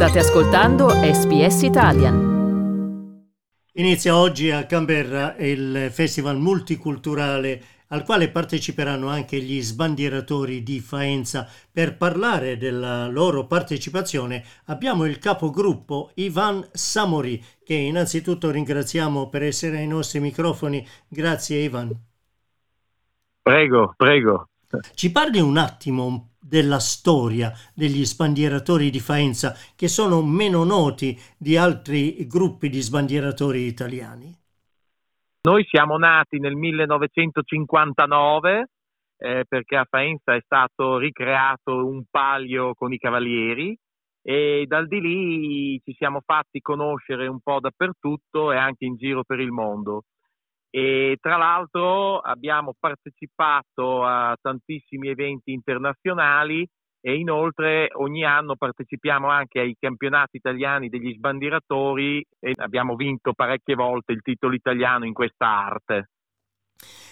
State ascoltando SBS Italian. Inizia oggi a Canberra il festival multiculturale al quale parteciperanno anche gli sbandieratori di Faenza. Per parlare della loro partecipazione abbiamo il capogruppo Ivan Samori, che innanzitutto ringraziamo per essere ai nostri microfoni. Grazie Ivan. Prego, prego. Ci parli un attimo della storia degli sbandieratori di Faenza, che sono meno noti di altri gruppi di sbandieratori italiani? Noi siamo nati nel 1959 eh, perché a Faenza è stato ricreato un palio con i cavalieri e dal di lì ci siamo fatti conoscere un po' dappertutto e anche in giro per il mondo. E tra l'altro abbiamo partecipato a tantissimi eventi internazionali e inoltre ogni anno partecipiamo anche ai campionati italiani degli sbandieratori e abbiamo vinto parecchie volte il titolo italiano in questa arte.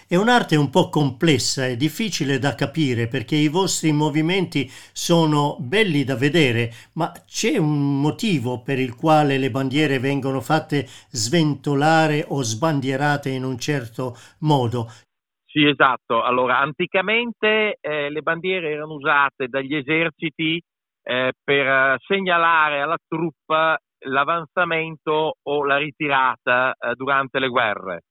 È un'arte un po' complessa e difficile da capire perché i vostri movimenti sono belli da vedere, ma c'è un motivo per il quale le bandiere vengono fatte sventolare o sbandierate in un certo modo. Sì, esatto. Allora, anticamente eh, le bandiere erano usate dagli eserciti eh, per segnalare alla truppa l'avanzamento o la ritirata eh, durante le guerre.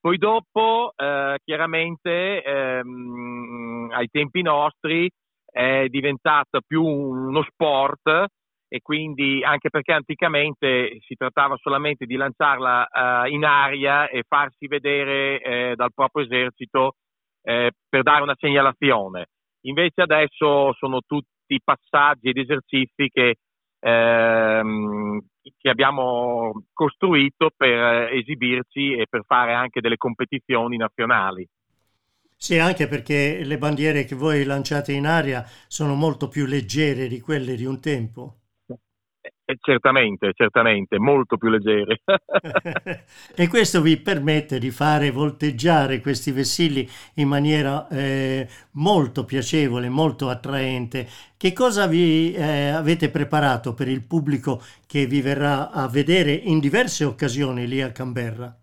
Poi dopo, eh, chiaramente, ehm, ai tempi nostri è diventata più uno sport e quindi anche perché anticamente si trattava solamente di lanciarla uh, in aria e farsi vedere eh, dal proprio esercito eh, per dare una segnalazione. Invece adesso sono tutti passaggi ed esercizi che, ehm, che abbiamo costruito per esibirci e per fare anche delle competizioni nazionali. Sì, anche perché le bandiere che voi lanciate in aria sono molto più leggere di quelle di un tempo. Eh, certamente, certamente, molto più leggere. e questo vi permette di fare volteggiare questi vessilli in maniera eh, molto piacevole, molto attraente. Che cosa vi eh, avete preparato per il pubblico che vi verrà a vedere in diverse occasioni lì a Canberra?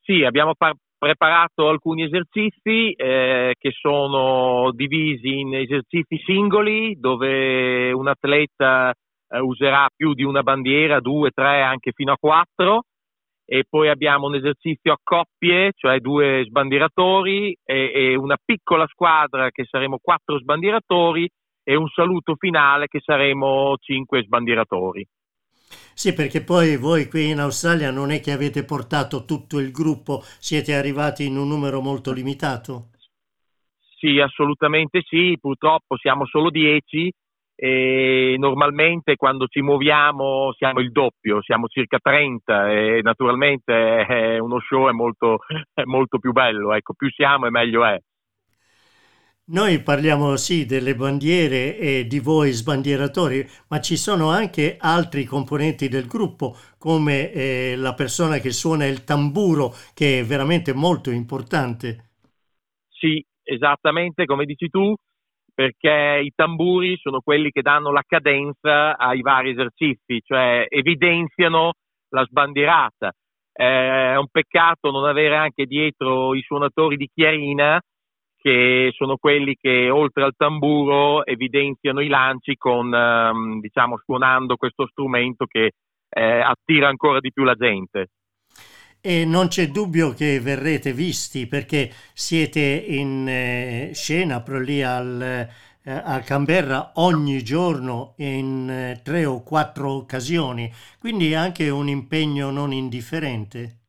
Sì, abbiamo par- preparato alcuni esercizi eh, che sono divisi in esercizi singoli dove un atleta eh, userà più di una bandiera, due, tre, anche fino a quattro. E poi abbiamo un esercizio a coppie, cioè due sbandieratori e, e una piccola squadra che saremo quattro sbandieratori e un saluto finale che saremo cinque sbandieratori. Sì, perché poi voi qui in Australia non è che avete portato tutto il gruppo, siete arrivati in un numero molto limitato? Sì, assolutamente sì, purtroppo siamo solo dieci e normalmente quando ci muoviamo siamo il doppio, siamo circa 30 e naturalmente eh, uno show è molto, è molto più bello, ecco, più siamo e meglio è. Noi parliamo sì delle bandiere e di voi sbandieratori, ma ci sono anche altri componenti del gruppo, come eh, la persona che suona il tamburo, che è veramente molto importante. Sì, esattamente come dici tu, perché i tamburi sono quelli che danno la cadenza ai vari esercizi, cioè evidenziano la sbandierata. Eh, è un peccato non avere anche dietro i suonatori di chiarina, che sono quelli che oltre al tamburo evidenziano i lanci con, ehm, diciamo, suonando questo strumento che eh, attira ancora di più la gente e non c'è dubbio che verrete visti perché siete in eh, scena proprio lì al, eh, a Canberra ogni giorno in eh, tre o quattro occasioni, quindi è anche un impegno non indifferente.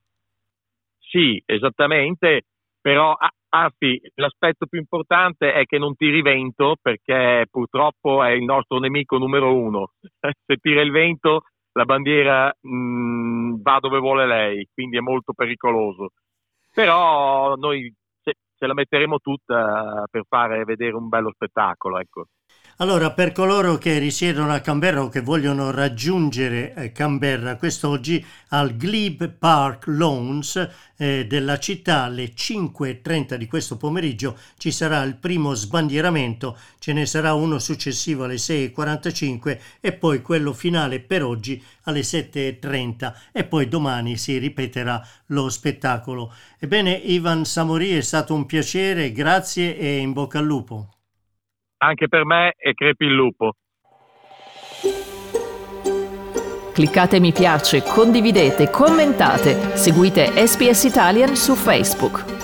Sì, esattamente, però anzi l'aspetto più importante è che non tiri vento perché purtroppo è il nostro nemico numero uno. Se tira il vento la bandiera mh, mm, va dove vuole lei, quindi è molto pericoloso. Però noi ce, ce la metteremo tutta per fare vedere un bello spettacolo. Ecco. Allora, per coloro che risiedono a Canberra o che vogliono raggiungere eh, Canberra, quest'oggi al Glebe Park Lawns eh, della città alle 5.30 di questo pomeriggio ci sarà il primo sbandieramento, ce ne sarà uno successivo alle 6.45 e poi quello finale per oggi alle 7.30 e poi domani si ripeterà lo spettacolo. Ebbene, Ivan Samori è stato un piacere, grazie e in bocca al lupo anche per me e crepi il lupo. Cliccate mi piace, condividete, commentate, seguite SPS Italian su Facebook.